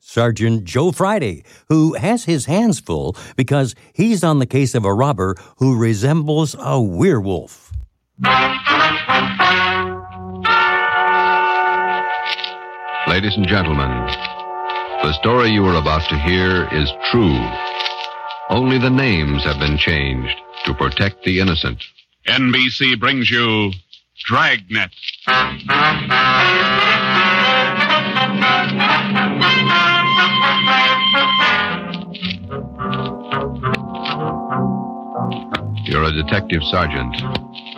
Sergeant Joe Friday, who has his hands full because he's on the case of a robber who resembles a werewolf. Ladies and gentlemen, the story you are about to hear is true. Only the names have been changed to protect the innocent. NBC brings you Dragnet. You're a detective sergeant.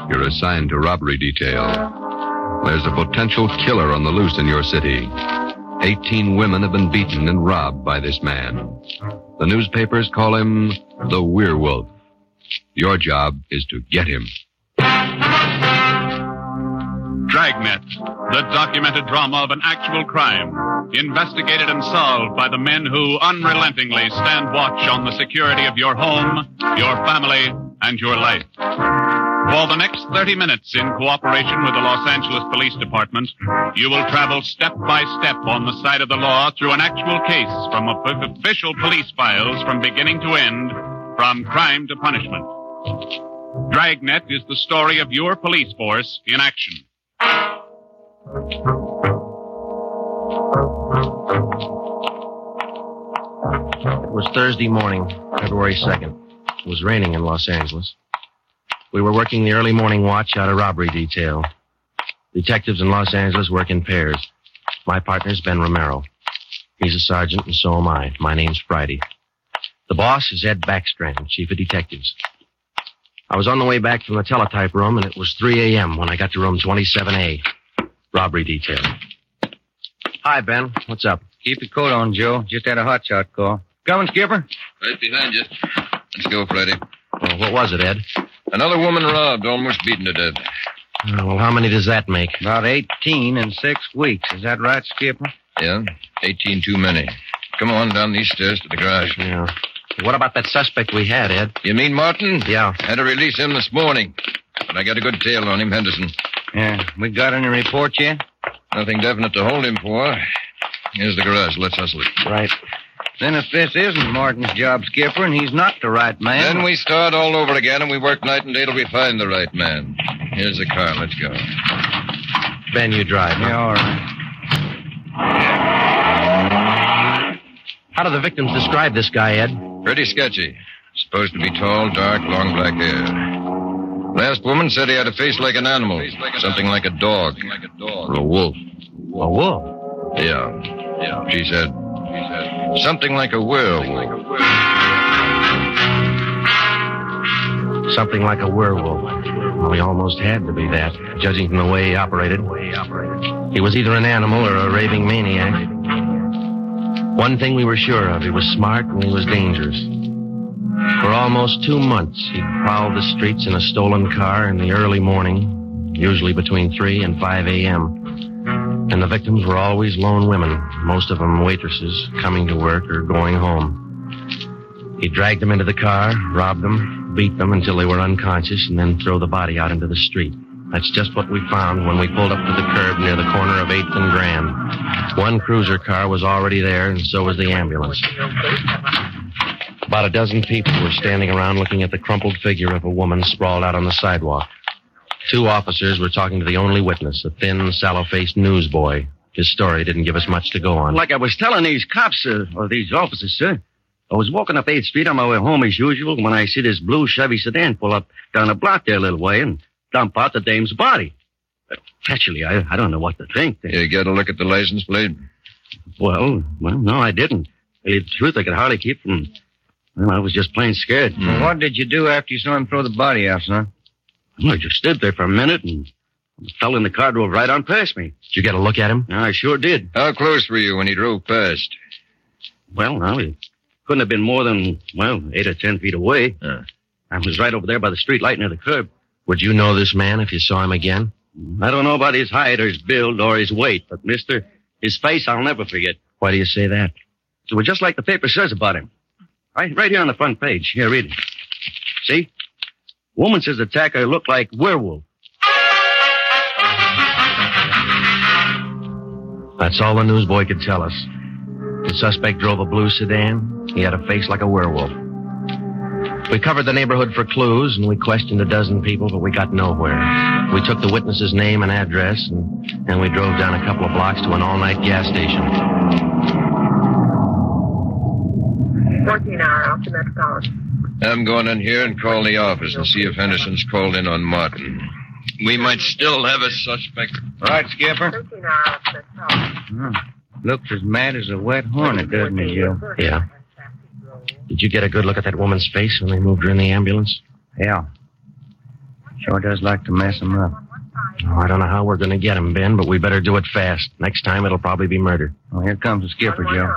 You're assigned to robbery detail. There's a potential killer on the loose in your city. 18 women have been beaten and robbed by this man. The newspapers call him the werewolf. Your job is to get him. Dragnet, the documented drama of an actual crime, investigated and solved by the men who unrelentingly stand watch on the security of your home, your family, and your life. For the next 30 minutes, in cooperation with the Los Angeles Police Department, you will travel step by step on the side of the law through an actual case from official police files from beginning to end, from crime to punishment. Dragnet is the story of your police force in action. It was Thursday morning, February 2nd. It was raining in Los Angeles. We were working the early morning watch out of robbery detail. Detectives in Los Angeles work in pairs. My partner's Ben Romero. He's a sergeant, and so am I. My name's Friday. The boss is Ed Backstrand, chief of detectives. I was on the way back from the teletype room, and it was 3 a.m. when I got to room 27A. Robbery detail. Hi, Ben. What's up? Keep your coat on, Joe. Just had a hot shot call. Coming, Skipper. Right behind you. Let's go, Friday. Well, what was it, Ed? Another woman robbed, almost beaten to death. Uh, well, how many does that make? About 18 in six weeks. Is that right, Skipper? Yeah, 18 too many. Come on down these stairs to the garage. Yeah. What about that suspect we had, Ed? You mean Martin? Yeah. Had to release him this morning. But I got a good tail on him, Henderson. Yeah. We got any report yet? Nothing definite to hold him for. Here's the garage. Let's hustle it. Right. Then if this isn't Martin's job, Skipper, and he's not the right man. Then we start all over again and we work night and day till we find the right man. Here's the car. Let's go. Ben, you drive. huh? Yeah, all right. How do the victims describe this guy, Ed? Pretty sketchy. Supposed to be tall, dark, long black hair. Last woman said he had a face like an animal. Something like a dog. Or a wolf. A wolf. Yeah. Yeah. She said. Something like a werewolf. Something like a werewolf. Well, he almost had to be that, judging from the way he operated. He was either an animal or a raving maniac. One thing we were sure of, he was smart and he was dangerous. For almost two months, he'd prowled the streets in a stolen car in the early morning, usually between 3 and 5 a.m. And the victims were always lone women, most of them waitresses, coming to work or going home. He dragged them into the car, robbed them, beat them until they were unconscious, and then throw the body out into the street. That's just what we found when we pulled up to the curb near the corner of 8th and Grand. One cruiser car was already there, and so was the ambulance. About a dozen people were standing around looking at the crumpled figure of a woman sprawled out on the sidewalk. Two officers were talking to the only witness, a thin, sallow-faced newsboy. His story didn't give us much to go on. Like I was telling these cops, uh, or these officers, sir, I was walking up 8th Street on my way home as usual when I see this blue Chevy sedan pull up down the block there a little way and dump out the dame's body. Actually, I, I don't know what to think. You get a look at the license plate? Well, well, no, I didn't. Tell you the truth, I could hardly keep from. Well, I was just plain scared. Well, what did you do after you saw him throw the body out, son? Well, I just stood there for a minute and the fellow in the car drove right on past me. Did you get a look at him? I sure did. How close were you when he drove past? Well, now, it couldn't have been more than, well, eight or ten feet away. Uh. I was right over there by the street light near the curb. Would you know this man if you saw him again? I don't know about his height or his build or his weight, but mister, his face I'll never forget. Why do you say that? It was just like the paper says about him. Right, right here on the front page. Here, read it. See? Woman says attacker looked like werewolf. That's all the newsboy could tell us. The suspect drove a blue sedan. He had a face like a werewolf. We covered the neighborhood for clues, and we questioned a dozen people, but we got nowhere. We took the witness's name and address, and, and we drove down a couple of blocks to an all-night gas station. 14 hour off the Metropolitan. I'm going in here and call the office and see if Henderson's called in on Martin. We might still have a suspect. Right, Skipper? 13 hour off the Metropolitan. Hmm. Looks as mad as a wet hornet, doesn't it, Joe? Yeah. Did you get a good look at that woman's face when they moved her in the ambulance? Yeah. Sure does like to mess mess 'em up. Oh, I don't know how we're going to get him, Ben, but we better do it fast. Next time it'll probably be murder. Oh, here comes the skipper, Joe.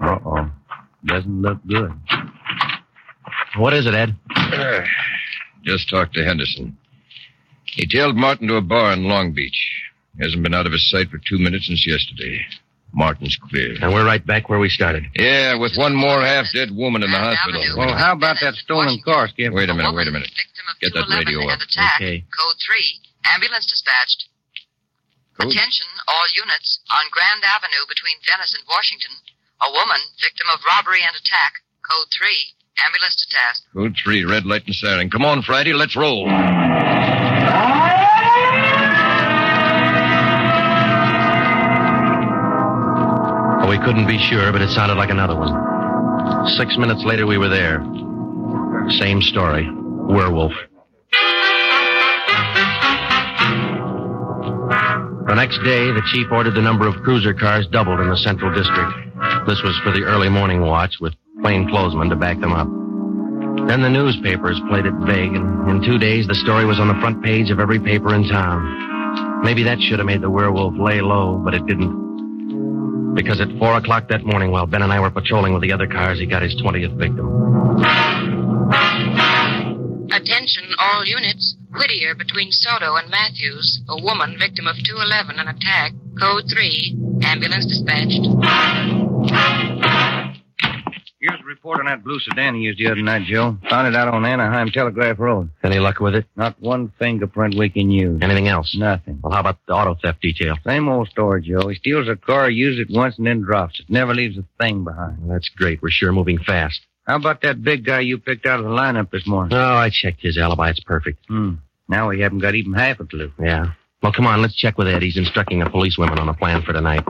Uh-oh. Doesn't look good. What is it, Ed? Uh, just talked to Henderson. He tailed Martin to a bar in Long Beach. He hasn't been out of his sight for two minutes since yesterday. Martin's clear. And we're right back where we started. Yeah, with one more half-dead woman in the hospital. Well, how about that stolen car, Skipper? Wait a minute, wait a minute. Get that radio and up. Okay. Code 3. Ambulance dispatched. Code? Attention, all units. On Grand Avenue between Venice and Washington. A woman, victim of robbery and attack. Code 3. Ambulance to task. Code three, red light and siren. Come on, Friday, let's roll. We couldn't be sure, but it sounded like another one. Six minutes later, we were there. Same story. Werewolf. The next day, the chief ordered the number of cruiser cars doubled in the Central District. This was for the early morning watch with plainclothesmen to back them up. Then the newspapers played it vague, and in two days, the story was on the front page of every paper in town. Maybe that should have made the werewolf lay low, but it didn't. Because at four o'clock that morning, while Ben and I were patrolling with the other cars, he got his 20th victim. Attention, all units. Whittier between Soto and Matthews. A woman, victim of 211 and attack. Code 3. Ambulance dispatched. Here's report on that blue sedan he used the other night, Joe. Found it out on Anaheim Telegraph Road. Any luck with it? Not one fingerprint we can use. Anything else? Nothing. Well, how about the auto theft detail? Same old story, Joe. He steals a car, uses it once, and then drops it. Never leaves a thing behind. Well, that's great. We're sure moving fast. How about that big guy you picked out of the lineup this morning? Oh, I checked his alibi. It's perfect. Hmm. Now we haven't got even half a clue. Yeah. Well, come on. Let's check with Ed. He's instructing the policewomen on a plan for tonight.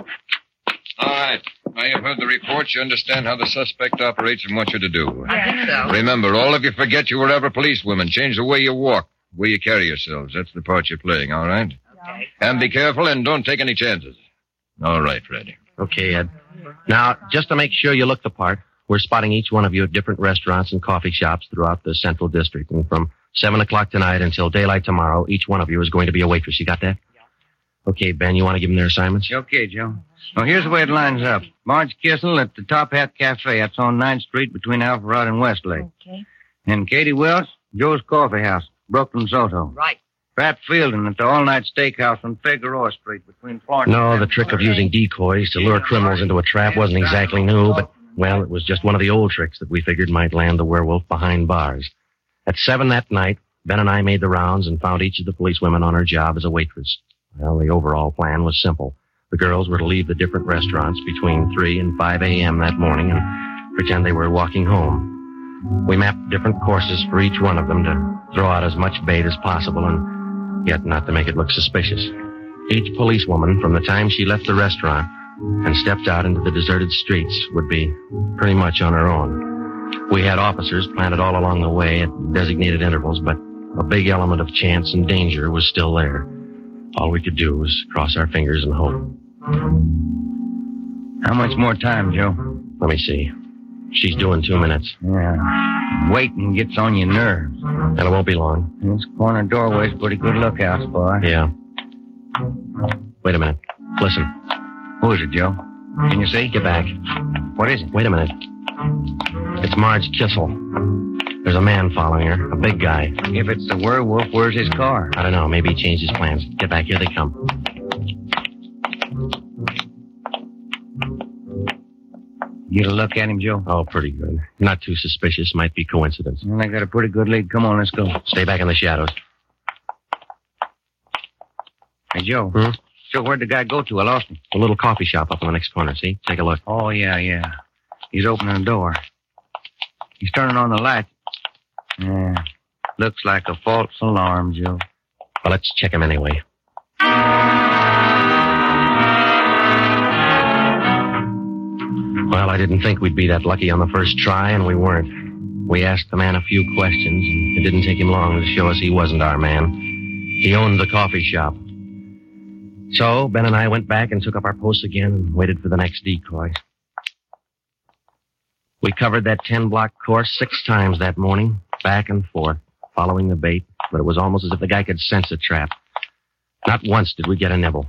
All right. Now you've heard the reports. You understand how the suspect operates and what you're to do. I think so. Remember, all of you forget you were ever policewomen. Change the way you walk, the way you carry yourselves. That's the part you're playing, all right? Okay. And be careful and don't take any chances. All right, Friday. Okay, Ed. Now, just to make sure you look the part, we're spotting each one of you at different restaurants and coffee shops throughout the Central District. And from 7 o'clock tonight until daylight tomorrow, each one of you is going to be a waitress. You got that? Okay, Ben, you want to give them their assignments? Okay, Joe. Well, here's the way it lines up. Marge Kissel at the Top Hat Cafe. That's on 9th Street between Alvarado and Westlake. Okay. And Katie Wells, Joe's Coffee House, Brooklyn, Soto. Right. Pat Fielding at the All Night Steakhouse on Figueroa Street between Florence. No, and- the trick of using decoys to lure criminals into a trap wasn't exactly new, but, well, it was just one of the old tricks that we figured might land the werewolf behind bars. At 7 that night, Ben and I made the rounds and found each of the policewomen on her job as a waitress. Well, the overall plan was simple. The girls were to leave the different restaurants between 3 and 5 a.m. that morning and pretend they were walking home. We mapped different courses for each one of them to throw out as much bait as possible and yet not to make it look suspicious. Each policewoman, from the time she left the restaurant and stepped out into the deserted streets, would be pretty much on her own. We had officers planted all along the way at designated intervals, but a big element of chance and danger was still there. All we could do was cross our fingers and hope. How much more time, Joe? Let me see. She's due in two minutes, Yeah. Waiting gets on your nerves. and it won't be long. This corner doorway's pretty good lookout spot. Yeah. Wait a minute. Listen. Who is it, Joe? Can you see? Get back. What is it? Wait a minute. It's Marge Kissel. There's a man following her, a big guy. If it's the werewolf, where's his car? I don't know. Maybe he changed his plans. Get back. Here they come. Get a look at him, Joe. Oh, pretty good. Not too suspicious. Might be coincidence. Well, I got a pretty good lead. Come on, let's go. Stay back in the shadows. Hey, Joe. Hmm? So where'd the guy go to? I lost him. A little coffee shop up in the next corner. See? Take a look. Oh, yeah, yeah. He's opening the door. He's turning on the light. Yeah. Looks like a false alarm, Joe. Well, let's check him anyway. Well, I didn't think we'd be that lucky on the first try, and we weren't. We asked the man a few questions, and it didn't take him long to show us he wasn't our man. He owned the coffee shop. So, Ben and I went back and took up our posts again and waited for the next decoy. We covered that 10 block course six times that morning, back and forth, following the bait, but it was almost as if the guy could sense a trap. Not once did we get a nibble.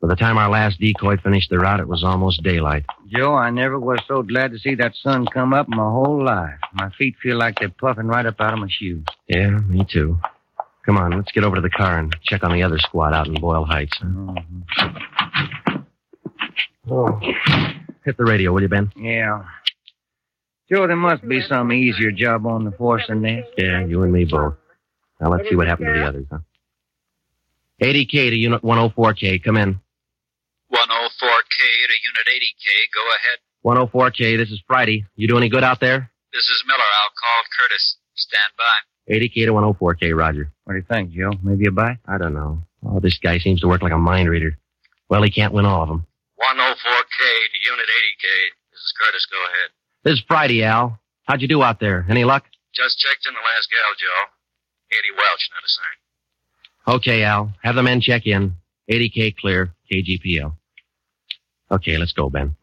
By the time our last decoy finished the route, it was almost daylight. Joe, I never was so glad to see that sun come up in my whole life. My feet feel like they're puffing right up out of my shoes. Yeah, me too. Come on, let's get over to the car and check on the other squad out in Boyle Heights. Oh. Hit the radio, will you, Ben? Yeah. Joe, there must be some easier job on the force than this. Yeah, you and me both. Now let's see what happened to the others, huh? 80K to Unit 104K. Come in. 104K to Unit 80K. Go ahead. 104K, this is Friday. You do any good out there? This is Miller. I'll call Curtis. Stand by. 80K to 104K, Roger. What do you think, Joe? Maybe a bite? I don't know. Oh, this guy seems to work like a mind reader. Well, he can't win all of them. 104K to Unit 80K. This is Curtis. Go ahead. This is Friday, Al. How'd you do out there? Any luck? Just checked in the last gal, Joe. Eddie Welch, not a sign. Okay, Al. Have the men check in. 80K clear. KGPL. Okay, let's go, Ben.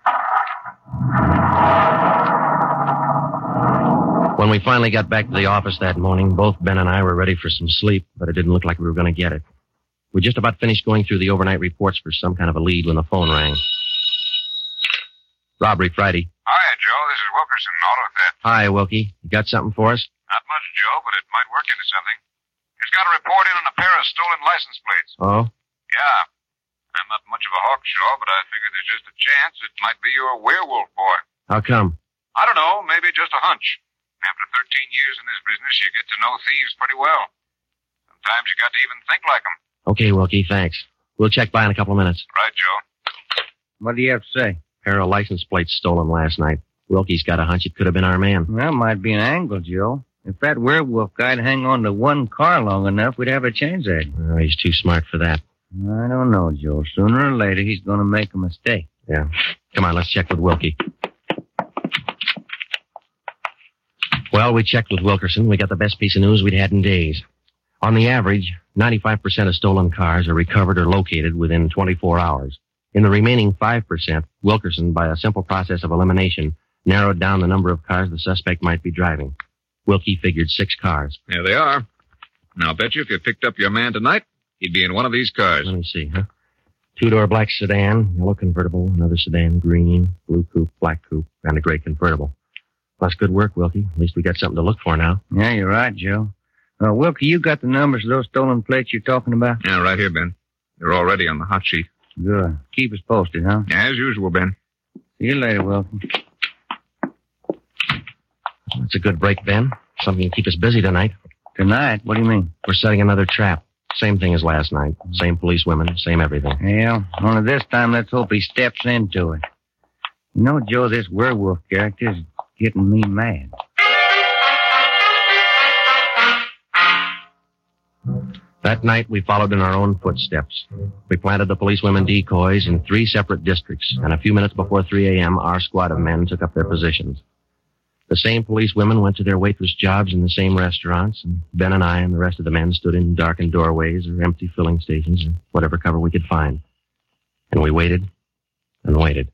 When we finally got back to the office that morning, both Ben and I were ready for some sleep, but it didn't look like we were going to get it. We just about finished going through the overnight reports for some kind of a lead when the phone rang. Robbery Friday. Joe. This is Wilkerson, auto theft. Hi, Wilkie. You got something for us? Not much, Joe, but it might work into something. He's got a report in on a pair of stolen license plates. Oh? Yeah. I'm not much of a hawkshaw, but I figure there's just a chance it might be your werewolf boy. How come? I don't know, maybe just a hunch. After 13 years in this business, you get to know thieves pretty well. Sometimes you got to even think like 'em. Okay, Wilkie, thanks. We'll check by in a couple of minutes. Right, Joe? What do you have to say? Pair of license plates stolen last night. Wilkie's got a hunch it could have been our man. That might be an angle, Joe. If that werewolf guy'd hang on to one car long enough, we'd have a chance at he's too smart for that. I don't know, Joe. Sooner or later, he's going to make a mistake. Yeah. Come on, let's check with Wilkie. Well, we checked with Wilkerson. We got the best piece of news we'd had in days. On the average, 95% of stolen cars are recovered or located within 24 hours. In the remaining 5%, Wilkerson, by a simple process of elimination, narrowed down the number of cars the suspect might be driving. Wilkie figured six cars. There they are. Now, I'll bet you if you picked up your man tonight, he'd be in one of these cars. Let me see, huh? Two-door black sedan, yellow convertible, another sedan, green, blue coupe, black coupe, and a gray convertible. That's good work, Wilkie. At least we got something to look for now. Yeah, you're right, Joe. Uh, Wilkie, you got the numbers of those stolen plates you're talking about? Yeah, right here, Ben. They're already on the hot sheet. Good. Keep us posted, huh? As usual, Ben. See you later, Wilkie. That's a good break, Ben. Something to keep us busy tonight. Tonight? What do you mean? We're setting another trap. Same thing as last night. Same police women, same everything. Yeah, only this time let's hope he steps into it. You know, Joe, this werewolf character is getting me mad. That night, we followed in our own footsteps. We planted the policewomen decoys in three separate districts, and a few minutes before 3 a.m., our squad of men took up their positions. The same police women went to their waitress jobs in the same restaurants, and Ben and I and the rest of the men stood in darkened doorways or empty filling stations or whatever cover we could find. And we waited and waited.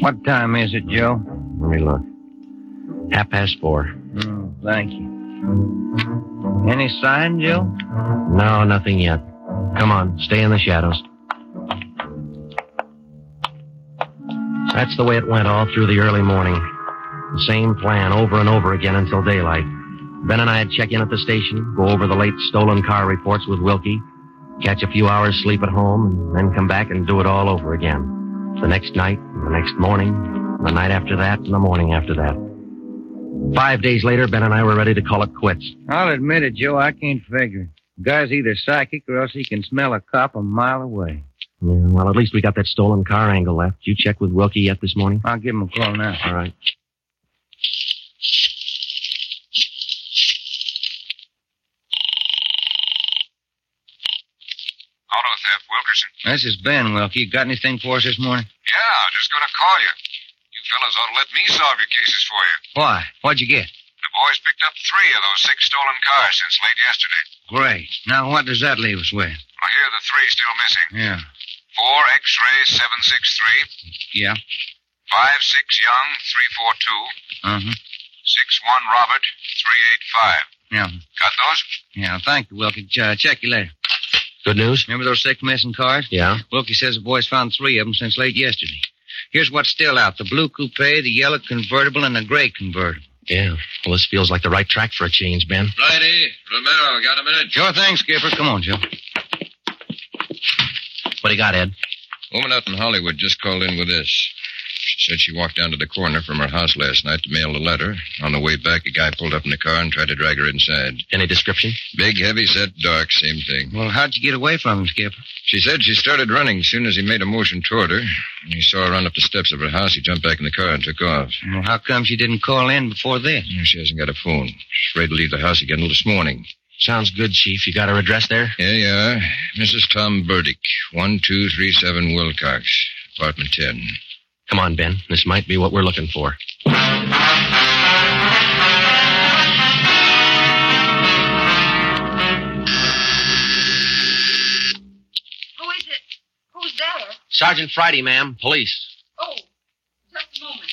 What time is it, Joe? Let me look. Half past four. Oh, thank you. Any sign, Joe? No, nothing yet. Come on, stay in the shadows. That's the way it went all through the early morning. The same plan over and over again until daylight. Ben and I'd check in at the station, go over the late stolen car reports with Wilkie, catch a few hours sleep at home, and then come back and do it all over again. The next night, the next morning, the night after that, and the morning after that. Five days later, Ben and I were ready to call it quits. I'll admit it, Joe. I can't figure. The guy's either psychic or else he can smell a cop a mile away. Yeah, well, at least we got that stolen car angle left. You check with Wilkie yet this morning? I'll give him a call now. All right. Auto theft, Wilkerson. This is Ben, Wilkie. Got anything for us this morning? Yeah, just going to call you. You fellas ought to let me solve your cases for you. Why? What'd you get? The boys picked up three of those six stolen cars since late yesterday. Great. Now, what does that leave us with? Well, here are the three still missing. Yeah. Four X-ray 763, Yeah. five six Young 342, Uh-huh. six one Robert 385. Yeah. Got those? Yeah, thank you, Wilkie. Ch- check you later. Good news? Remember those six missing cars? Yeah. Wilkie says the boys found three of them since late yesterday. Here's what's still out. The blue coupe, the yellow convertible, and the gray convertible. Yeah. Well, this feels like the right track for a change, Ben. Righty. Romero, got a minute? Sure thing, Skipper. Come on, Joe. What do you got, Ed? Woman out in Hollywood just called in with this. She said she walked down to the corner from her house last night to mail a letter. On the way back, a guy pulled up in the car and tried to drag her inside. Any description? Big, heavy set, dark, same thing. Well, how'd you get away from him, Skip? She said she started running as soon as he made a motion toward her. When he saw her run up the steps of her house, he jumped back in the car and took off. Well, how come she didn't call in before this? She hasn't got a phone. She's afraid to leave the house again until this morning. Sounds good, Chief. You got her address there? Yeah, yeah. Mrs. Tom Burdick, 1237 Wilcox, apartment 10. Come on, Ben. This might be what we're looking for. Who is it? Who's there? Sergeant Friday, ma'am. Police. Oh, just a moment.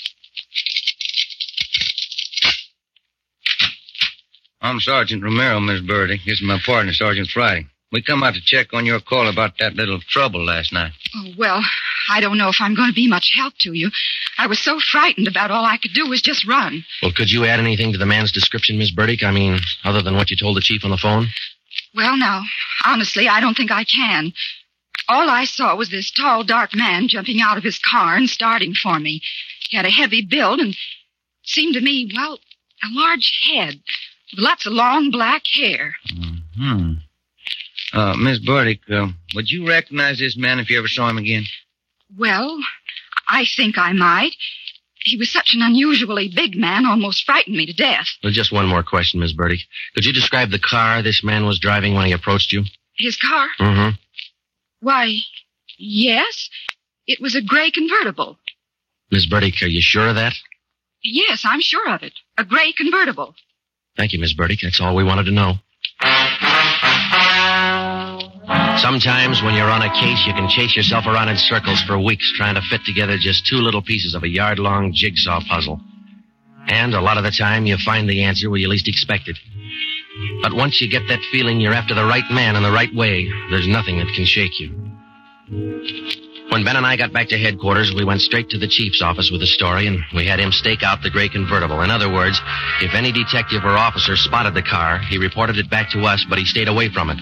I'm Sergeant Romero, Miss Burdick. This is my partner, Sergeant Friday. We come out to check on your call about that little trouble last night. Oh, well, I don't know if I'm going to be much help to you. I was so frightened about all I could do was just run. Well, could you add anything to the man's description, Miss Burdick? I mean, other than what you told the chief on the phone? Well, no. honestly, I don't think I can. All I saw was this tall, dark man jumping out of his car and starting for me. He had a heavy build and seemed to me, well, a large head with lots of long black hair. Hmm. Uh, Miss Burdick, uh, would you recognize this man if you ever saw him again? Well, I think I might. He was such an unusually big man, almost frightened me to death. Well, just one more question, Miss Burdick. Could you describe the car this man was driving when he approached you? His car? Mm-hmm. Why, yes. It was a gray convertible. Miss Burdick, are you sure of that? Yes, I'm sure of it. A gray convertible. Thank you, Miss Burdick. That's all we wanted to know. Sometimes when you're on a case, you can chase yourself around in circles for weeks trying to fit together just two little pieces of a yard long jigsaw puzzle. And a lot of the time, you find the answer where you least expect it. But once you get that feeling you're after the right man in the right way, there's nothing that can shake you. When Ben and I got back to headquarters, we went straight to the chief's office with the story, and we had him stake out the gray convertible. In other words, if any detective or officer spotted the car, he reported it back to us, but he stayed away from it.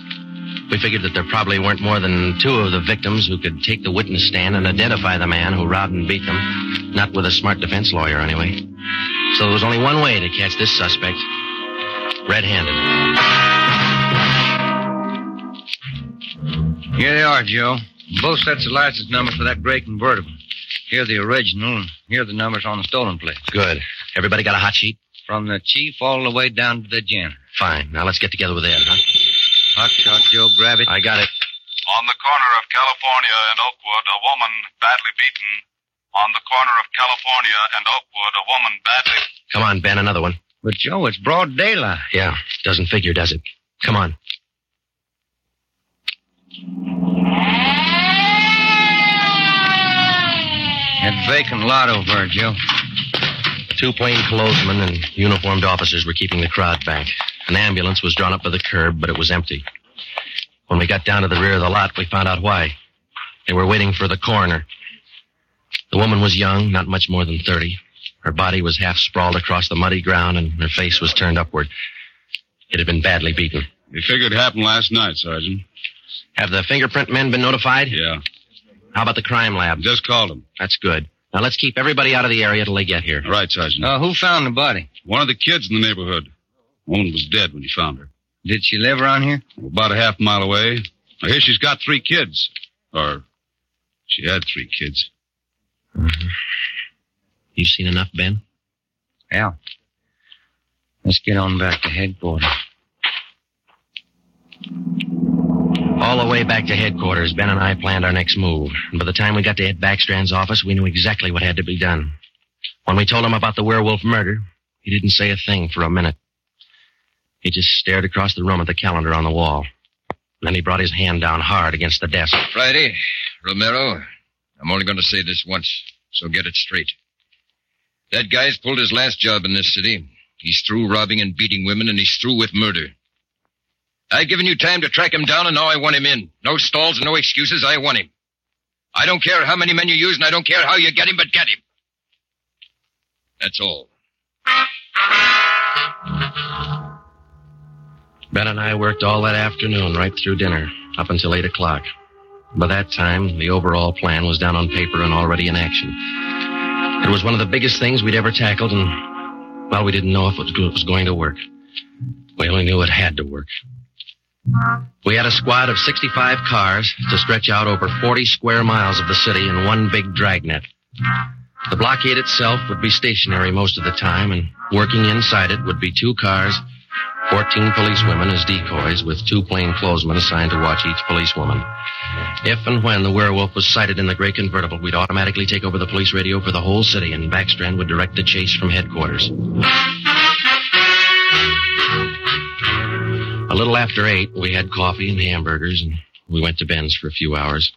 We figured that there probably weren't more than two of the victims who could take the witness stand and identify the man who robbed and beat them. Not with a smart defense lawyer, anyway. So there was only one way to catch this suspect red handed. Here they are, Joe. Both sets of license numbers for that gray convertible. Here the original, and here are the numbers on the stolen plate. Good. Everybody got a hot sheet? From the chief all the way down to the janitor. Fine. Now let's get together with Ed, huh? Hot shot, Joe. Grab it. I got it. On the corner of California and Oakwood, a woman badly beaten On the corner of California and Oakwood, a woman badly. Come on, Ben, another one. But, Joe, it's broad daylight. Yeah, doesn't figure, does it? Come on. That vacant lot over Joe. Two plainclothesmen and uniformed officers were keeping the crowd back. An ambulance was drawn up by the curb, but it was empty. When we got down to the rear of the lot, we found out why. They were waiting for the coroner. The woman was young, not much more than 30. Her body was half sprawled across the muddy ground, and her face was turned upward. It had been badly beaten. We figured it happened last night, Sergeant. Have the fingerprint men been notified? Yeah. How about the crime lab? Just called them. That's good. Now let's keep everybody out of the area till they get here. All right, Sergeant. Uh, who found the body? One of the kids in the neighborhood. Woman was dead when he found her. Did she live around here? About a half mile away. I hear she's got three kids. Or she had three kids. Mm-hmm. You seen enough, Ben? Yeah. Let's get on back to headquarters. All the way back to headquarters, Ben and I planned our next move. And by the time we got to Backstrand's office, we knew exactly what had to be done. When we told him about the werewolf murder, he didn't say a thing for a minute. He just stared across the room at the calendar on the wall. Then he brought his hand down hard against the desk. Friday, Romero, I'm only going to say this once, so get it straight. That guy's pulled his last job in this city. He's through robbing and beating women, and he's through with murder. I've given you time to track him down, and now I want him in. No stalls, no excuses. I want him. I don't care how many men you use, and I don't care how you get him, but get him. That's all. Ben and I worked all that afternoon, right through dinner, up until 8 o'clock. By that time, the overall plan was down on paper and already in action. It was one of the biggest things we'd ever tackled, and, well, we didn't know if it was going to work. We only knew it had to work. We had a squad of 65 cars to stretch out over 40 square miles of the city in one big dragnet. The blockade itself would be stationary most of the time, and working inside it would be two cars, 14 policewomen as decoys, with two plainclothesmen assigned to watch each policewoman. If and when the werewolf was sighted in the gray convertible, we'd automatically take over the police radio for the whole city, and Backstrand would direct the chase from headquarters. Little after eight, we had coffee and hamburgers, and we went to Ben's for a few hours.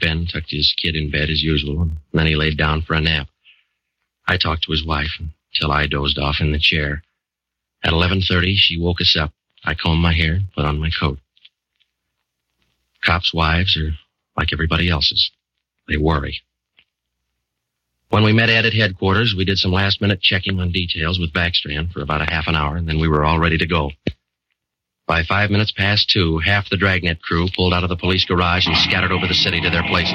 Ben tucked his kid in bed as usual, and then he laid down for a nap. I talked to his wife until I dozed off in the chair. At 11.30, she woke us up. I combed my hair, put on my coat. Cops' wives are like everybody else's. They worry. When we met Ed at headquarters, we did some last-minute checking on details with Backstrand for about a half an hour, and then we were all ready to go. By five minutes past two, half the dragnet crew pulled out of the police garage and scattered over the city to their places.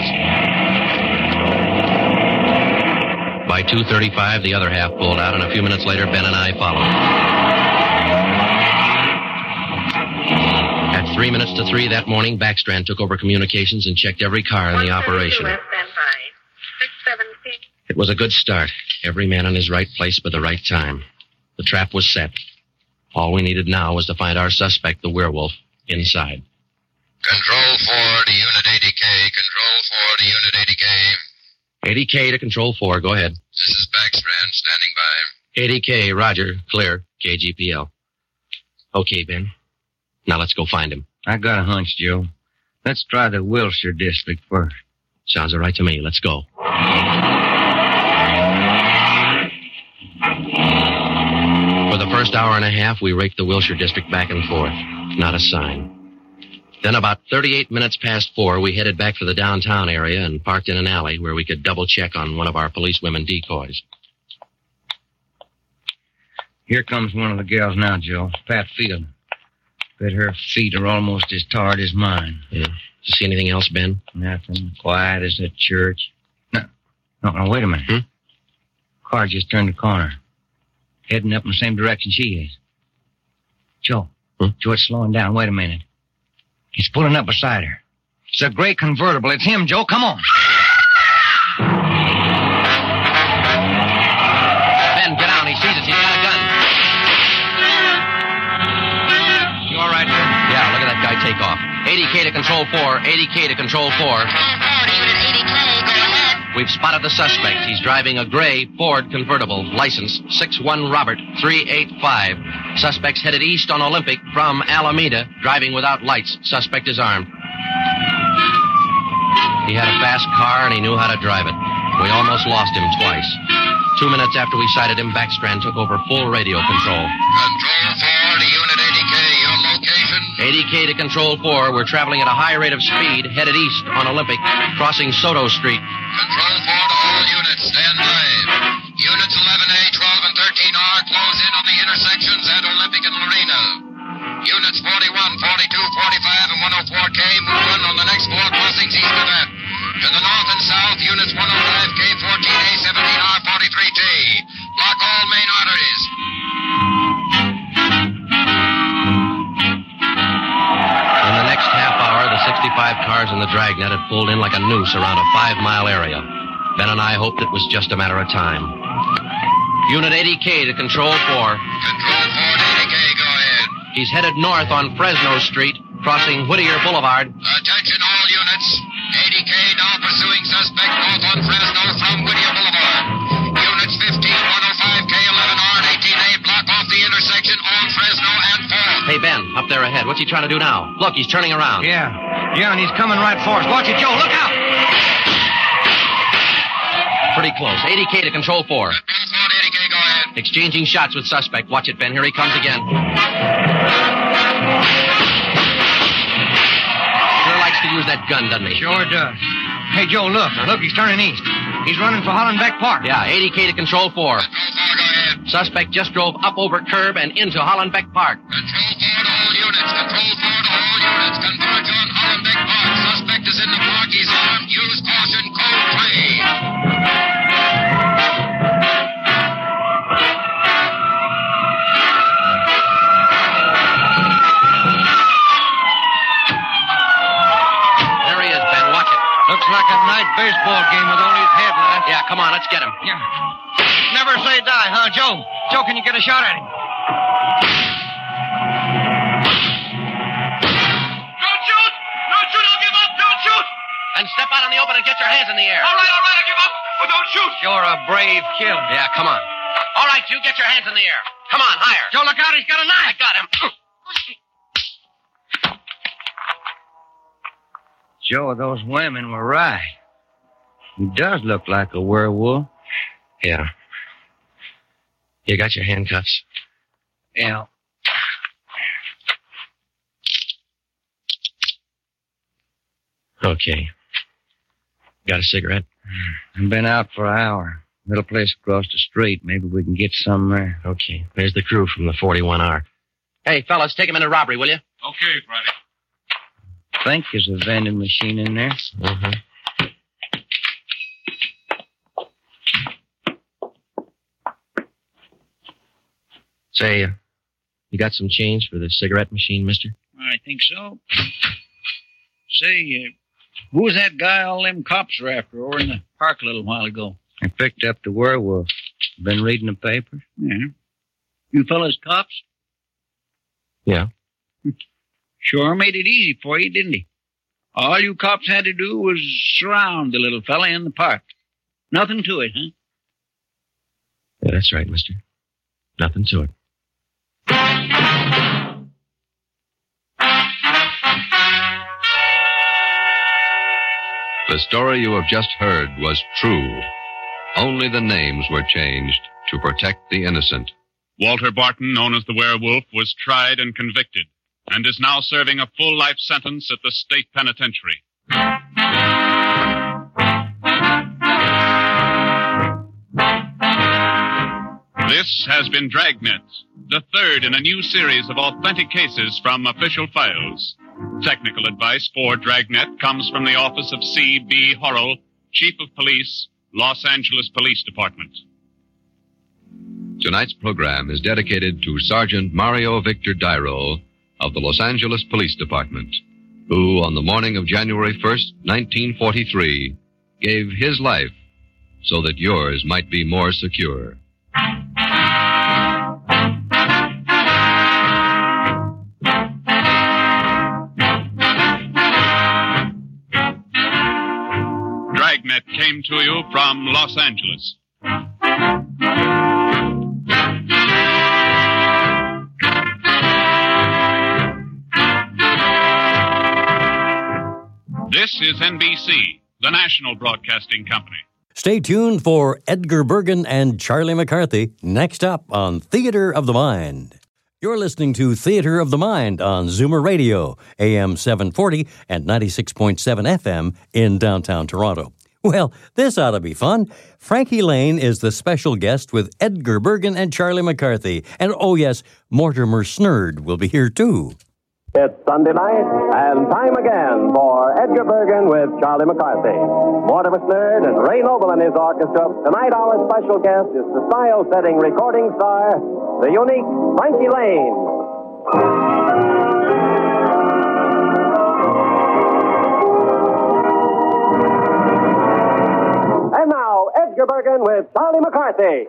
By 2.35, the other half pulled out, and a few minutes later, Ben and I followed. At three minutes to three that morning, Backstrand took over communications and checked every car in the operation. It was a good start. Every man in his right place by the right time. The trap was set. All we needed now was to find our suspect, the werewolf, inside. Control 4 to Unit 80K. Control 4 to Unit 80K. 80K to Control 4. Go ahead. This is Backstrand standing by. 80K, Roger. Clear. KGPL. Okay, Ben. Now let's go find him. I got a hunch, Joe. Let's try the Wilshire district first. Sounds all right to me. Let's go. For the first hour and a half, we raked the Wilshire district back and forth. Not a sign. Then, about 38 minutes past four, we headed back for the downtown area and parked in an alley where we could double check on one of our policewomen decoys. Here comes one of the gals now, Joe. Pat Field. Bet her feet are almost as tarred as mine. Yeah. Did you see anything else, Ben? Nothing. Quiet as a church. No, no, no wait a minute. Hmm? Car just turned the corner. Heading up in the same direction she is. Joe. Hmm? Joe, it's slowing down. Wait a minute. He's pulling up beside her. It's a gray convertible. It's him, Joe. Come on. Ben, get down. He sees us. He's got a gun. You all right, Ben? Yeah, look at that guy take off. 80K to Control 4. 80K to Control 4. We've spotted the suspect. He's driving a gray Ford convertible, license 61 Robert 385. Suspect's headed east on Olympic from Alameda, driving without lights. Suspect is armed. He had a fast car and he knew how to drive it. We almost lost him twice. Two minutes after we sighted him, Backstrand took over full radio control. Control 4 to Unit 80K, your location? 80K to Control 4. We're traveling at a high rate of speed, headed east on Olympic, crossing Soto Street. Control 4 to all units, stand by. Units 11A, 12, and 13R close in on the intersections at Olympic and Lorena. Units 41, 42, 45, and 104K move on on the next four crossings east of that. To the north and south, units 105K, 14A, 17R, 43T. Block all main arteries. 65 cars in the dragnet had pulled in like a noose around a five mile area. Ben and I hoped it was just a matter of time. Unit 80K to Control 4. Control 4 80K, go ahead. He's headed north on Fresno Street, crossing Whittier Boulevard. Attention all units. 80K now pursuing suspect north on Fresno up there ahead. What's he trying to do now? Look, he's turning around. Yeah. Yeah, and he's coming right for us. Watch it, Joe. Look out! Pretty close. 80K to Control 4. Control 4 80K, go ahead. Exchanging shots with suspect. Watch it, Ben. Here he comes again. Sure likes to use that gun, doesn't he? Sure does. Hey, Joe, look. Look, he's turning east. He's running for Hollenbeck Park. Yeah, 80K to Control 4. Control 4, go ahead. Suspect just drove up over curb and into Hollenbeck Park. Control baseball game with only his headlights. Yeah, come on, let's get him. Yeah. Never say die, huh, Joe? Joe, can you get a shot at him? Don't shoot! Don't shoot! I'll give up! Don't shoot! And step out in the open and get your hands in the air. All right, all right, I give up, but don't shoot! You're a brave killer. Yeah, come on. All right, you get your hands in the air. Come on, higher. Joe, look out. He's got a knife. I got him. Joe, those women were right. He does look like a werewolf. Yeah. You got your handcuffs? Yeah. Okay. Got a cigarette? I've been out for an hour. Little place across the street. Maybe we can get some there. Okay. There's the crew from the 41R. Hey, fellas, take him into robbery, will you? Okay, Friday. Think there's a vending machine in there. Uh-huh. Say, uh, you got some change for the cigarette machine, mister? I think so. Say, uh, who was that guy all them cops were after over in the park a little while ago? I picked up the werewolf. Been reading the papers. Yeah. You fellas cops? Yeah. Sure made it easy for you, didn't he? All you cops had to do was surround the little fella in the park. Nothing to it, huh? Yeah, that's right, mister. Nothing to it. The story you have just heard was true. Only the names were changed to protect the innocent. Walter Barton, known as the werewolf, was tried and convicted and is now serving a full life sentence at the state penitentiary. This has been Dragnet, the third in a new series of authentic cases from official files. Technical advice for Dragnet comes from the office of C.B. Horrall, Chief of Police, Los Angeles Police Department. Tonight's program is dedicated to Sergeant Mario Victor Dyro of the Los Angeles Police Department, who, on the morning of January 1st, 1943, gave his life so that yours might be more secure. Came came to you from Los Angeles. This is NBC, the national broadcasting company. Stay tuned for Edgar Bergen and Charlie McCarthy next up on Theater of the Mind. You're listening to Theater of the Mind on Zoomer Radio, AM 740 and 96.7 FM in downtown Toronto. Well, this ought to be fun. Frankie Laine is the special guest with Edgar Bergen and Charlie McCarthy. And oh, yes, Mortimer Snerd will be here too. It's Sunday night, and time again for Edgar Bergen with Charlie McCarthy. Mortimer Snerd and Ray Noble and his orchestra. Tonight, our special guest is the style setting recording star, the unique Frankie Laine. Edgar Bergen with Charlie McCarthy.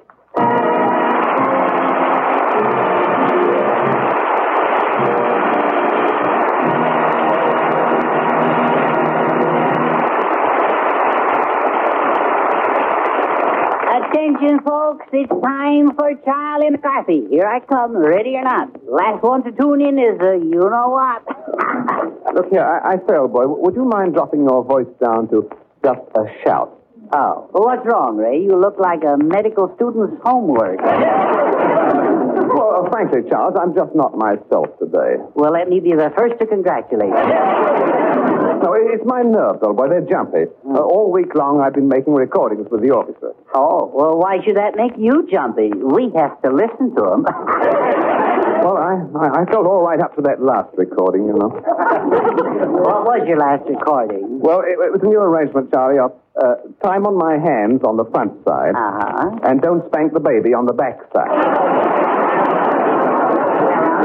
Attention, folks, it's time for Charlie McCarthy. Here I come, ready or not. Last one to tune in is uh, you know what. Look here, I, I say, old boy, would you mind dropping your voice down to just a shout? Oh, well, what's wrong, Ray? You look like a medical student's homework. Well, uh, frankly, Charles, I'm just not myself today. Well, let me be the first to congratulate you. No, it's my nerves, old boy. They're jumpy. Uh, all week long, I've been making recordings with the orchestra. Oh, well, why should that make you jumpy? We have to listen to them. Well, I, I, I felt all right up to that last recording, you know. what was your last recording? Well, it, it was a new arrangement, Charlie, of uh, time on my hands on the front side, uh-huh. and don't spank the baby on the back side.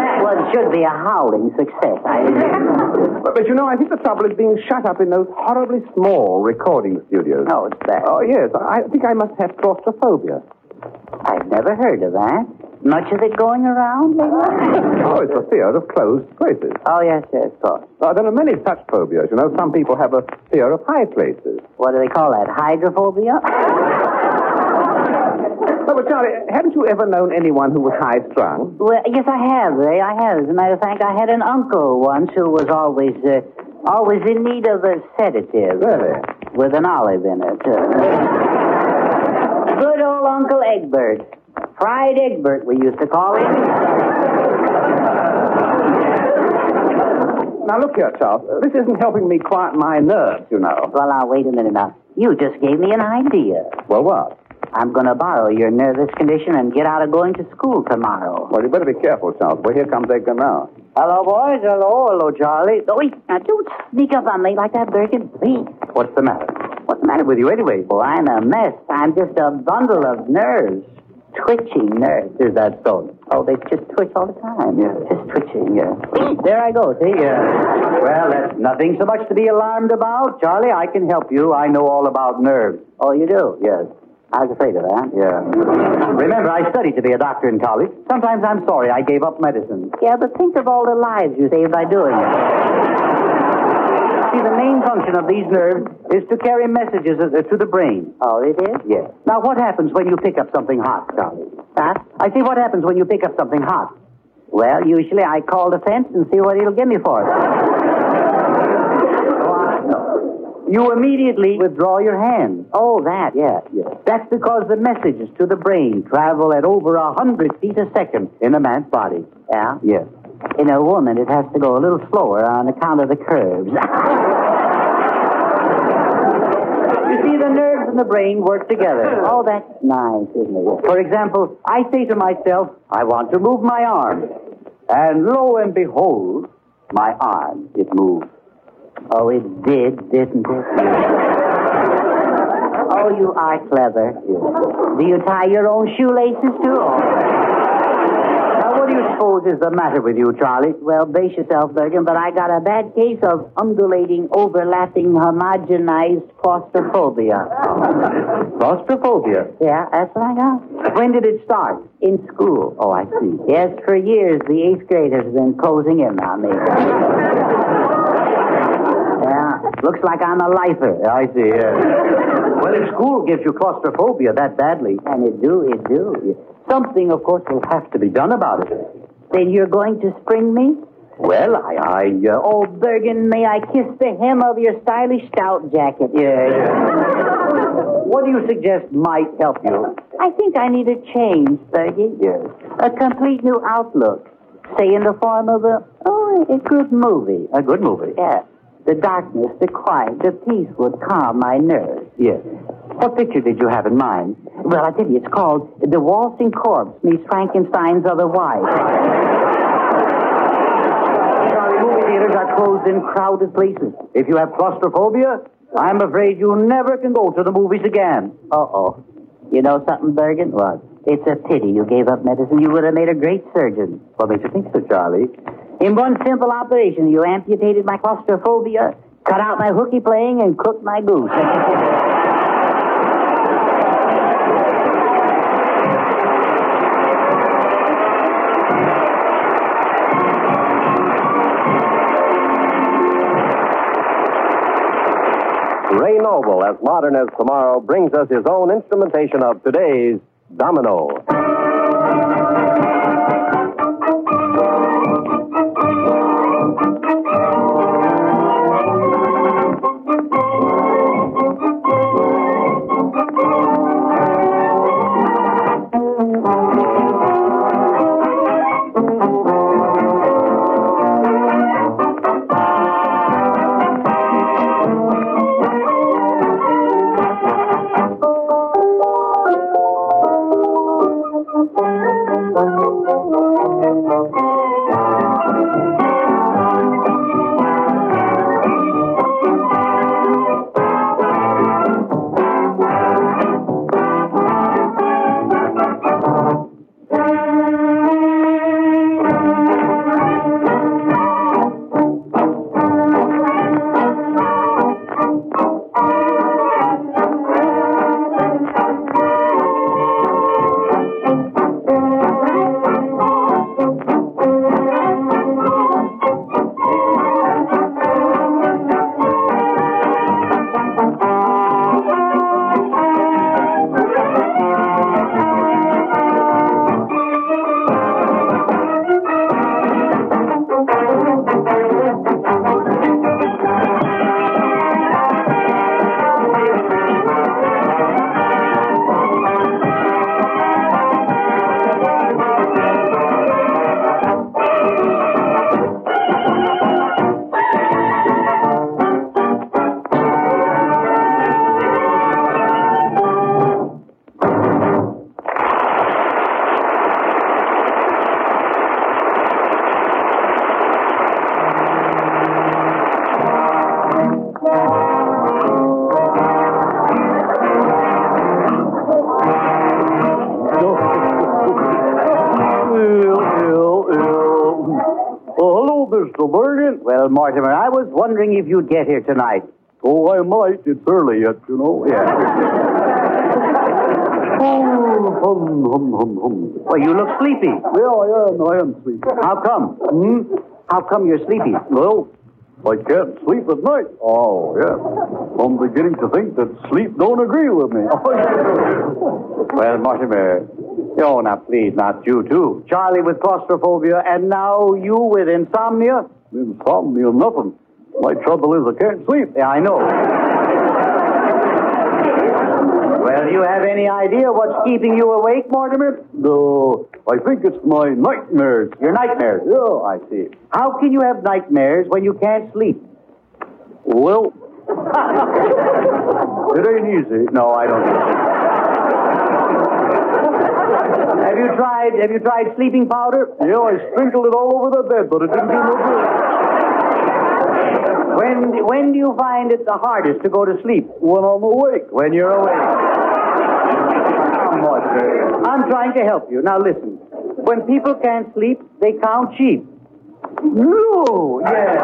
That one should be a howling success. I... But, but you know, I think the trouble is being shut up in those horribly small recording studios. Oh, it's bad. Oh, yes. I think I must have claustrophobia. I've never heard of that. Much of it going around lately? oh, it's a fear of closed places. Oh, yes, yes, of course. Uh, there are many such phobias. You know, some people have a fear of high places. What do they call that? Hydrophobia? No, but Charlie, haven't you ever known anyone who was high strung? Well, yes, I have, Ray. I have. As a matter of fact, I had an uncle once who was always, uh, always in need of a sedative. Really? With an olive in it. Uh, good old Uncle Egbert. Fried Egbert, we used to call him. Now, look here, Charles. Uh, This isn't helping me quiet my nerves, you know. Well, now, wait a minute now. You just gave me an idea. Well, what? I'm going to borrow your nervous condition and get out of going to school tomorrow. Well, you better be careful, Charles. Well, here comes Edgar now. Hello, boys. Hello. Hello, Charlie. Oh, wait. Now, don't sneak up on me like that, Bergen. Please. What's the matter? What's the matter with you anyway? Well, I'm a mess. I'm just a bundle of nerves. Twitching nerves. Is that so? Oh, they just twitch all the time. Yeah. Just twitching, yeah. There I go, see? Uh, Well, that's nothing so much to be alarmed about. Charlie, I can help you. I know all about nerves. oh, you do? Yes. I was afraid of that. Yeah. Remember, I studied to be a doctor in college. Sometimes I'm sorry I gave up medicine. Yeah, but think of all the lives you saved by doing it. See, the main function of these nerves is to carry messages uh, to the brain. Oh, it is? Yes. Now, what happens when you pick up something hot, Charlie? Huh? I see what happens when you pick up something hot? Well, usually I call the fence and see what he'll give me for it. You immediately withdraw your hand. Oh, that, yeah. Yes. That's because the messages to the brain travel at over a hundred feet a second in a man's body. Yeah? Yes. In a woman, it has to go a little slower on account of the curves. You see, the nerves and the brain work together. oh, that's nice, isn't it? For example, I say to myself, I want to move my arm. And lo and behold, my arm, it moved. Oh, it did, didn't it? oh, you are clever. Do you tie your own shoelaces too? Now, what do you suppose is the matter with you, Charlie? Well, brace yourself, Bergen, but I got a bad case of undulating, overlapping, homogenized claustrophobia. Claustrophobia. Yeah, that's what I got. When did it start? In school. Oh, I see. Yes, for years, the eighth grade has been closing in on me. Yeah. Looks like I'm a lifer. I see, yeah. well, if school gives you claustrophobia that badly. And it do, it do. Something, of course, will have to be done about it. Then you're going to spring me? Well, I, I, uh, Oh, Bergen, may I kiss the hem of your stylish stout jacket? yeah, yeah. What do you suggest might help you? I think I need a change, Bergen. Yes. A complete new outlook. Say in the form of a, oh, a good movie. A good movie. Yeah. The darkness, the quiet, the peace would calm my nerves. Yes. What picture did you have in mind? Well, I tell you, it's called The Waltzing Corpse meets Frankenstein's Other Wife. Sorry, movie theaters are closed in crowded places. If you have claustrophobia, I'm afraid you never can go to the movies again. Uh-oh. You know something, Bergen? What? It's a pity you gave up medicine. You would have made a great surgeon. What makes you think so, Charlie? In one simple operation, you amputated my claustrophobia, cut out my hooky playing, and cooked my goose. Ray Noble, as modern as tomorrow, brings us his own instrumentation of today's domino. Wondering if you'd get here tonight. Oh, I might. It's early yet, you know. Yeah. oh, hum, hum, hum, hum. Well, you look sleepy. Yeah, I am. I am sleepy. How come? Hmm? How come you're sleepy? Well, I can't sleep at night. Oh, yeah. I'm beginning to think that sleep don't agree with me. well, Mortimer, oh, now please, not you too. Charlie with claustrophobia, and now you with insomnia? Insomnia, nothing. My trouble is I can't sleep. Yeah, I know. well, do you have any idea what's keeping you awake, Mortimer? No, I think it's my nightmares. Your nightmares? Yeah, I see. How can you have nightmares when you can't sleep? Well, it ain't easy. No, I don't. have you tried? Have you tried sleeping powder? Yeah, I sprinkled it all over the bed, but it didn't do no good. When when do you find it the hardest to go to sleep? When I'm awake. When you're awake. I'm trying to help you. Now listen. When people can't sleep, they count sheep. No, yes.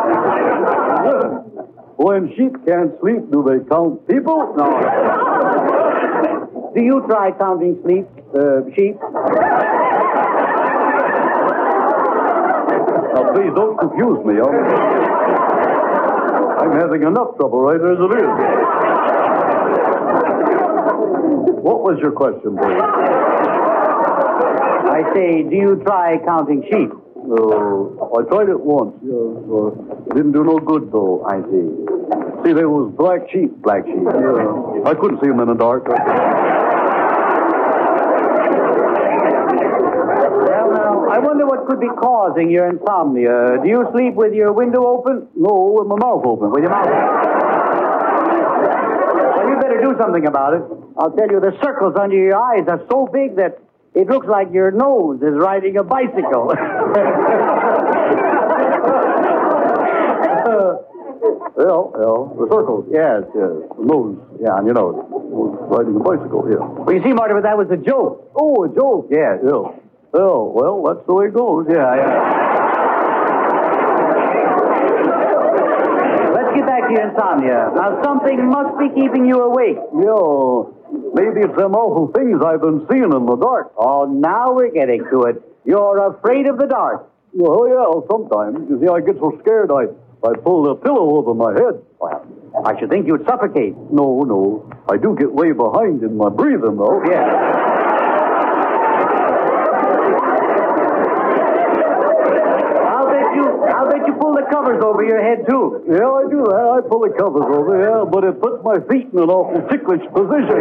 When sheep can't sleep, do they count people? No. do you try counting sleep, uh, sheep? Now, please don't confuse me. huh? I'm having enough trouble right there as it is. What was your question, please? I say, do you try counting sheep? Uh, I tried it once. Yeah, uh, didn't do no good, though. I see. See, there was black sheep. Black sheep. Yeah. I couldn't see them in the dark. Well, now, I wonder what could be causing your insomnia. Do you sleep with your window open? No, with my mouth open. With your mouth open. Well, you better do something about it. I'll tell you, the circles under your eyes are so big that it looks like your nose is riding a bicycle. Well, well, the circles. Yes, yes. The nose. Yeah, on your nose. Riding a bicycle, yeah. well, you see, Marty, but that was a joke. Oh, a joke. Yes. Yeah. Oh, well, that's the way it goes. Yeah, yeah. Let's get back to your insomnia. Now, something must be keeping you awake. Yeah. Maybe it's them awful things I've been seeing in the dark. Oh, now we're getting to it. You're afraid of the dark. Well, oh, yeah, sometimes. You see, I get so scared I, I pull the pillow over my head. Well, I should think you'd suffocate. No, no. I do get way behind in my breathing, though. Yeah. I'll bet you, I'll bet you pull the covers over your head, too. Yeah, I do that. I pull the covers over, yeah, but it puts my feet in an awful ticklish position.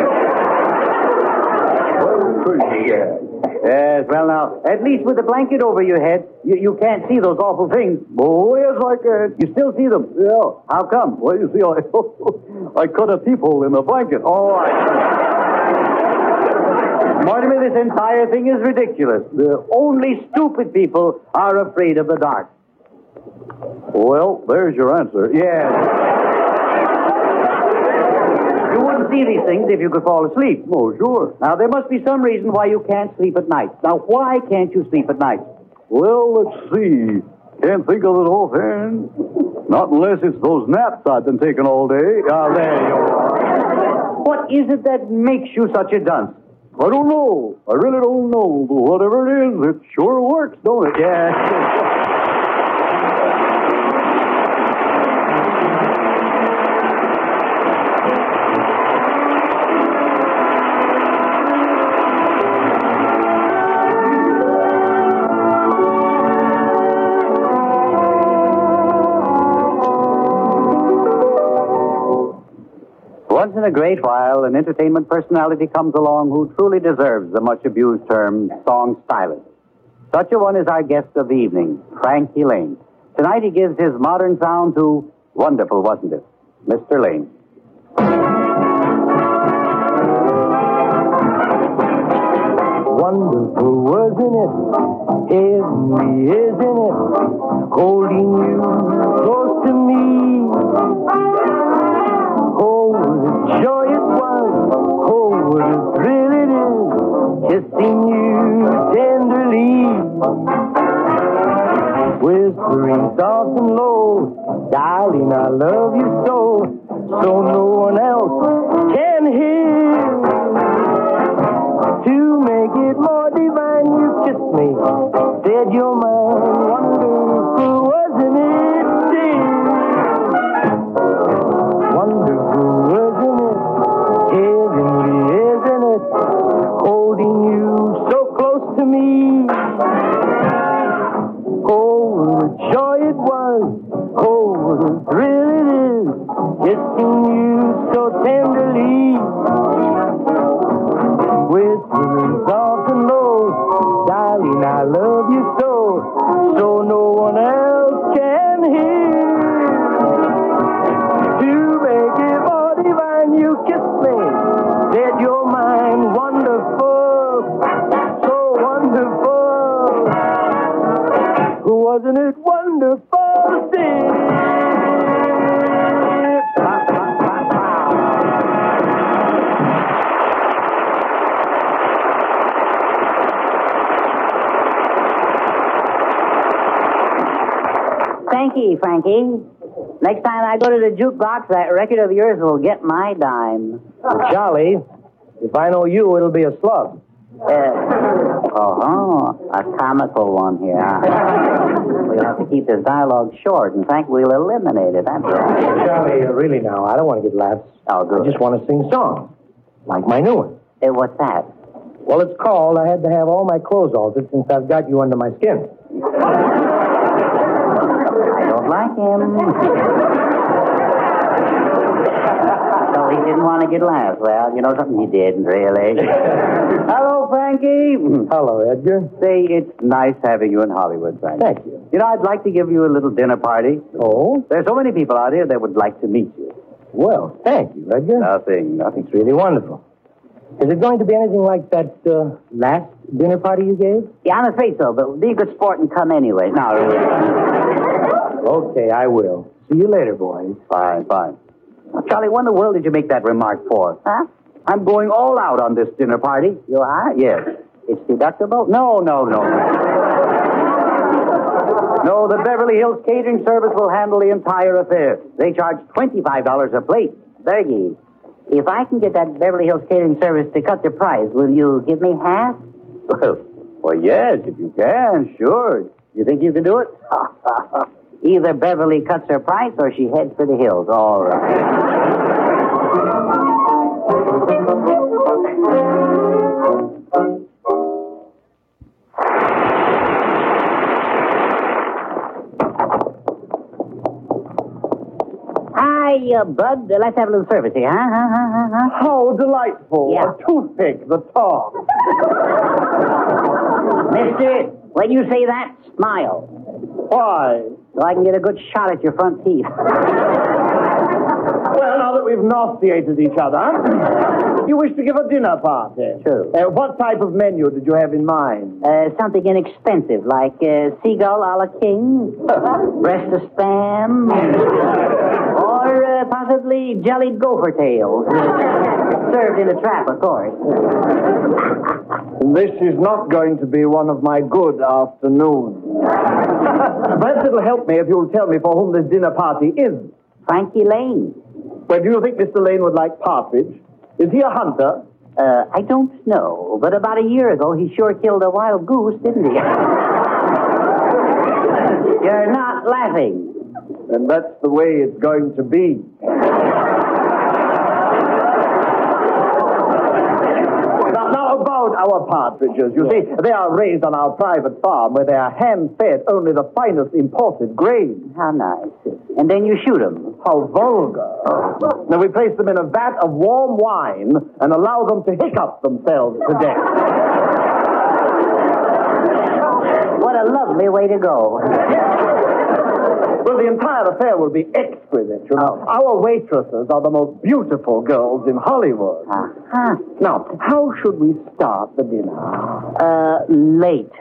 Yeah. Uh, yes, well, now, at least with a blanket over your head, you, you can't see those awful things. Oh, yes, I can. You still see them? Yeah. How come? Well, you see, I, I cut a peephole in the blanket. Oh, I... Mortimer, this entire thing is ridiculous. The Only stupid people are afraid of the dark. Well, there's your answer. Yes. You wouldn't see these things if you could fall asleep. Oh, sure. Now, there must be some reason why you can't sleep at night. Now, why can't you sleep at night? Well, let's see. Can't think of it offhand. Not unless it's those naps I've been taking all day. Ah, there you are. What is it that makes you such a dunce? I don't know. I really don't know. But whatever it is, it sure works, don't it? Yes. A great while, an entertainment personality comes along who truly deserves the much abused term song stylist. Such a one is our guest of the evening, Frankie Laine. Tonight he gives his modern sound to Wonderful, wasn't it? Mr. Laine. Wonderful, wasn't it? Isn't it? Holding you close to me. Joy it was. Oh, what a thrill it is. Kissing you tenderly. Whispering soft and low. Darling, I love you so. So no one else can hear. To make it more divine, you kissed me. Said you're mine. Frankie, Frankie. Next time I go to the jukebox, that record of yours will get my dime. Charlie, if I know you, it'll be a slug. Uh, oh, a comical one here. We'll have to keep this dialogue short. In fact, we'll eliminate it. That's all. Charlie, uh, really now, I don't want to get laughs. Oh, good. I just want to sing songs. Like my new one. Hey, what's that? Well, it's called I Had to Have All My Clothes Altered Since I've Got You Under My Skin. I don't like him. so he didn't want to get laughs. Well, you know something? He didn't, really. Hello, Frankie. Hello, Edgar. Say, it's nice having you in Hollywood, Frankie. Thank you. You know, I'd like to give you a little dinner party. Oh? There's so many people out here that would like to meet you. Well, thank you, Edgar. Nothing, Nothing's really wonderful. Is it going to be anything like that uh, last dinner party you gave? Yeah, I'm afraid so, but be a good sport and come anyway. No, Okay, I will. See you later, boys. Fine, fine. Now, Charlie, what in the world did you make that remark for? Huh? I'm going all out on this dinner party. You are? Yes. It's deductible? No, no, no. no, the Beverly Hills Catering Service will handle the entire affair. They charge $25 a plate. Bergie, if I can get that Beverly Hills Catering Service to cut the price, will you give me half? well, yes, if you can, sure. You think you can do it? Either Beverly cuts her price or she heads for the hills. All right. Hi, uh, Bud. Let's have a little service here, huh? huh, huh, huh, huh? How delightful. Yeah. A toothpick, the top. Mister, when you say that, smile. Why? So I can get a good shot at your front teeth. Well, now that we've nauseated each other, you wish to give a dinner party. True. Uh, what type of menu did you have in mind? Uh, something inexpensive, like uh, seagull a la king, breast of spam, possibly jellied gopher tails. Served in a trap, of course. This is not going to be one of my good afternoons. Perhaps it'll help me if you'll tell me for whom this dinner party is. Frankie Laine. Well, do you think Mr. Laine would like partridge? Is he a hunter? Uh, I don't know, but about a year ago, he sure killed a wild goose, didn't he? You're not laughing. And that's the way it's going to be. Now, now about our partridges. You see, they are raised on our private farm where they are hand-fed only the finest imported grain. How nice. And then you shoot him. How vulgar. Now, we place them in a vat of warm wine and allow them to hiccup themselves to death. What a lovely way to go. Well, the entire affair will be exquisite, you know. Our waitresses are the most beautiful girls in Hollywood. Uh-huh. Now, how should we start the dinner? Uh, late.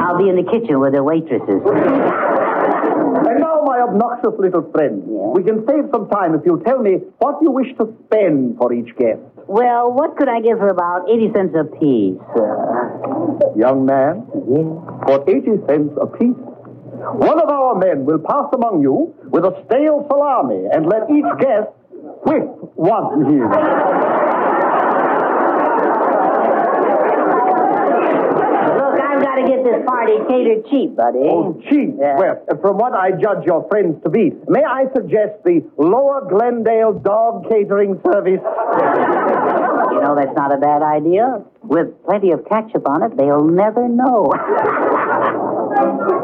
I'll be in the kitchen with the waitresses. And now, my obnoxious little friend, we can save some time if you tell me what you wish to spend for each guest. Well, what could I give for about 80 cents a piece? Uh, Young man, for 80 cents apiece, one of our men will pass among you with a stale salami and let each guest whip one here. look, I've got to get this party catered cheap, buddy. Oh, cheap. Well, from what I judge your friends to be, may I suggest the Lower Glendale Dog Catering Service? You know, that's not a bad idea. With plenty of ketchup on it, they'll never know.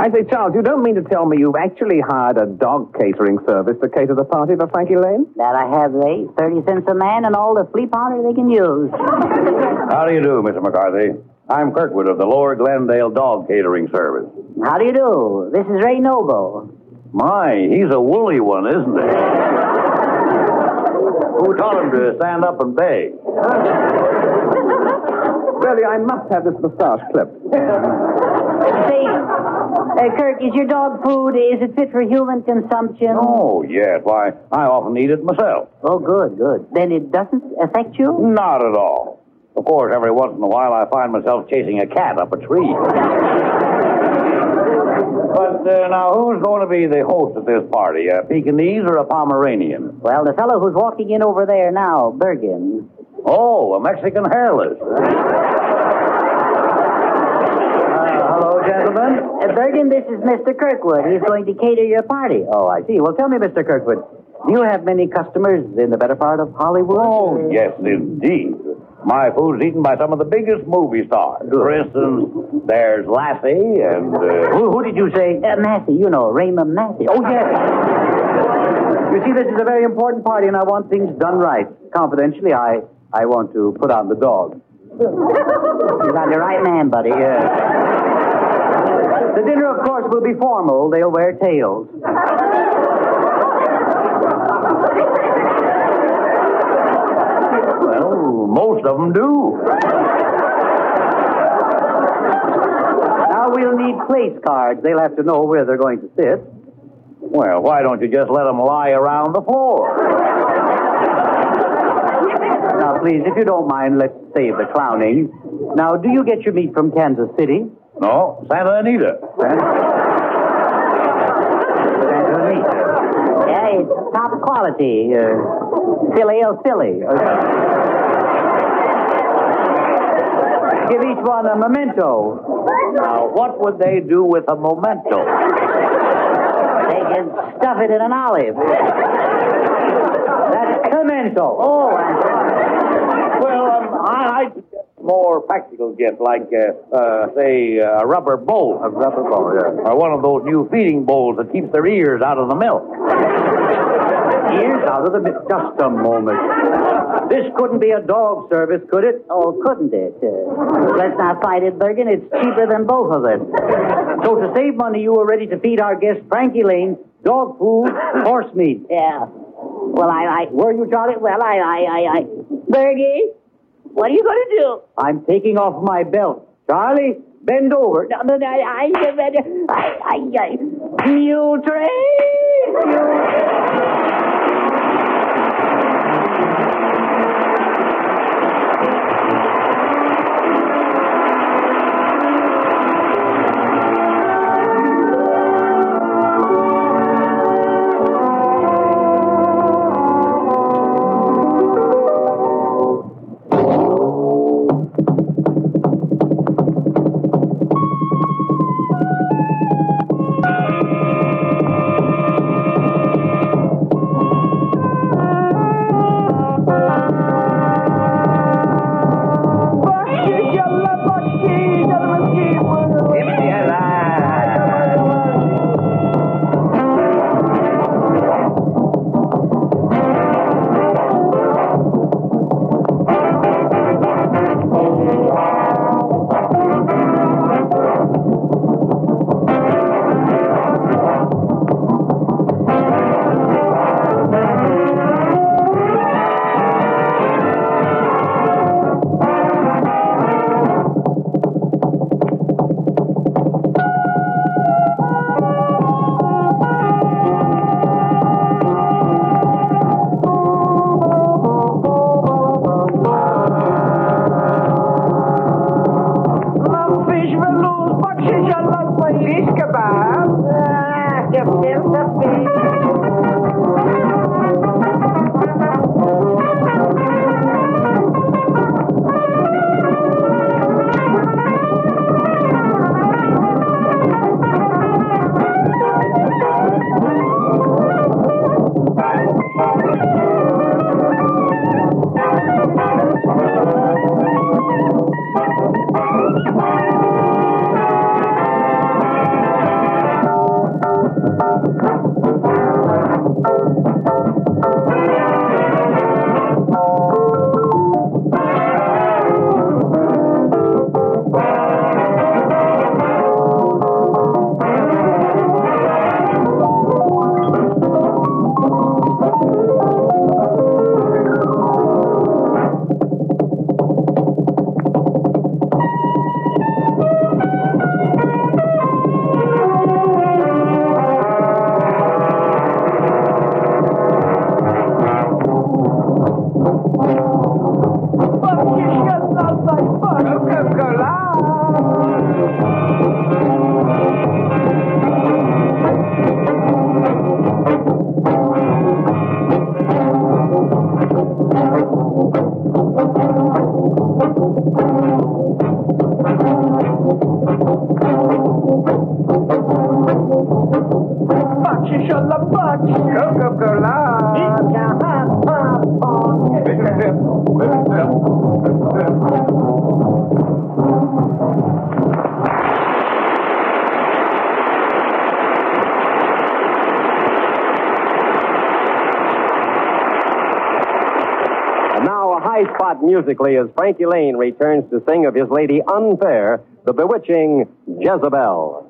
I say, Charles, you don't mean to tell me you've actually hired a dog catering service to cater the party for Frankie Laine? that I have, they. 30 cents a man and all the flea powder they can use. How do you do, Mr. McCarthy? I'm Kirkwood of the Lower Glendale Dog Catering Service. How do you do? This is Ray Noble. My, he's a woolly one, isn't he? Who taught him to stand up and beg? Really, I must have this moustache clipped. Say, uh, Kirk, is your dog food, is it fit for human consumption? Oh, yes. Why, I often eat it myself. Oh, good, good. Then it doesn't affect you? Not at all. Of course, every once in a while I find myself chasing a cat up a tree. But uh, now, who's going to be the host at this party? A Pekingese or a Pomeranian? Well, the fellow who's walking in over there now, Bergen. Oh, a Mexican hairless. Hello, gentlemen. Uh, Bergen, this is Mr. Kirkwood. He's going to cater your party. Oh, I see. Well, tell me, Mr. Kirkwood, do you have many customers in the better part of Hollywood? Oh, yes, indeed. My food's eaten by some of the biggest movie stars. For instance, there's Lassie and. Uh... Who, who did you say? Uh, Massey, you know, Raymond Massey. Oh, yes. you see, this is a very important party, and I want things done right. Confidentially, I, I want to put on the dog. you got the right man, buddy. Yeah. The dinner, of course, will be formal. They'll wear tails. Most of them do. Now we'll need place cards. They'll have to know where they're going to sit. Well, why don't you just let them lie around the floor? Now, please, if you don't mind, let's save the clowning. Now, do you get your meat from Kansas City? No, Santa Anita. Santa Anita. Yeah, it's top quality. Uh, silly or silly. Give each one a memento. Now, what would they do with a memento? They can stuff it in an olive. That's a memento. Oh, Well, um, I, I more practical gift, like, uh, uh, say, a rubber bowl. A rubber bowl, yeah. Or one of those new feeding bowls that keeps their ears out of the milk. Ears out of the milk. Just a moment. This couldn't be a dog service, could it? Oh, couldn't it? Uh, let's not fight it, Bergen. It's cheaper than both of them. So to save money, you were ready to feed our guest Frankie Laine dog food, horse meat. Yeah. Well, I, I, were you, Charlie? Well, I, I, I, I, Bergie, what are you going to do? I'm taking off my belt. Charlie, bend over. No, no, no, I, I, I, I, I, mule train, mule. Pode chegar lá no país, que é barato. Ah, que é pensa feia. High spot musically as Frankie Lane returns to sing of his lady Unfair, the bewitching Jezebel.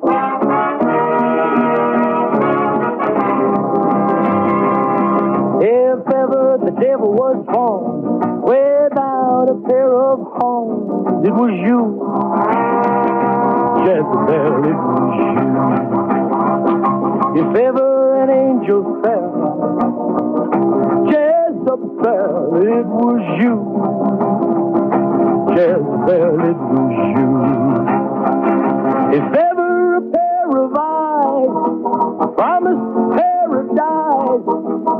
If ever the devil was born without a pair of horns, it was you. Jezebel, it was you. If ever an angel fell, Jezebel, it was you. Just Jezebel, it was you. If ever a pair of eyes promised paradise,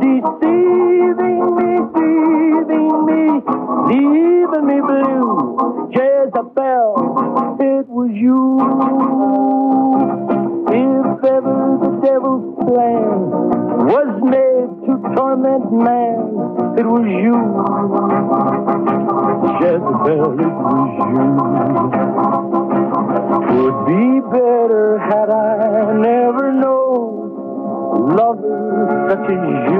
deceiving me, deceiving me, leaving me blue. Jezebel, it was you. If ever the devil's plan was made to torment man, it was you. Jezebel, it was you. Would be better had I never known lovers such as you.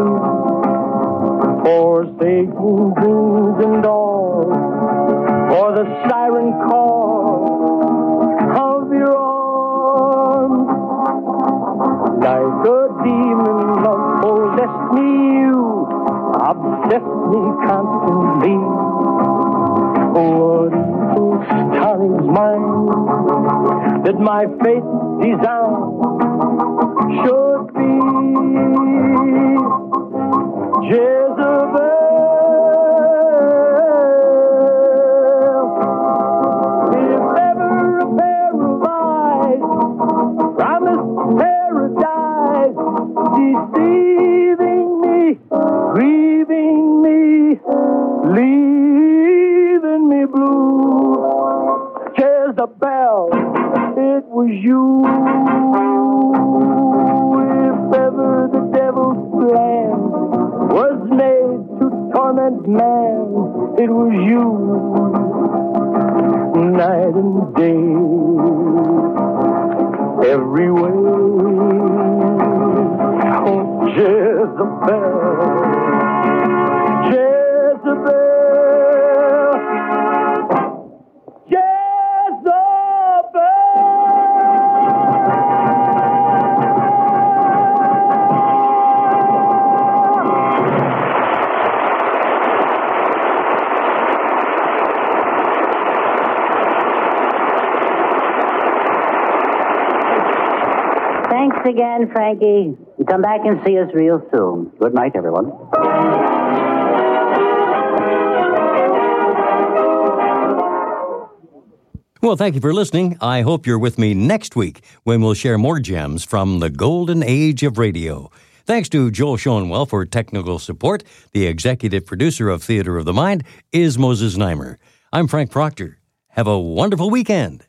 Frankie. Come back and see us real soon. Good night, everyone. Well, thank you for listening. I hope you're with me next week when we'll share more gems from the golden age of radio. Thanks to Joel Schoenwell for technical support. The executive producer of Theater of the Mind is Moses Znaimer. I'm Frank Proctor. Have a wonderful weekend.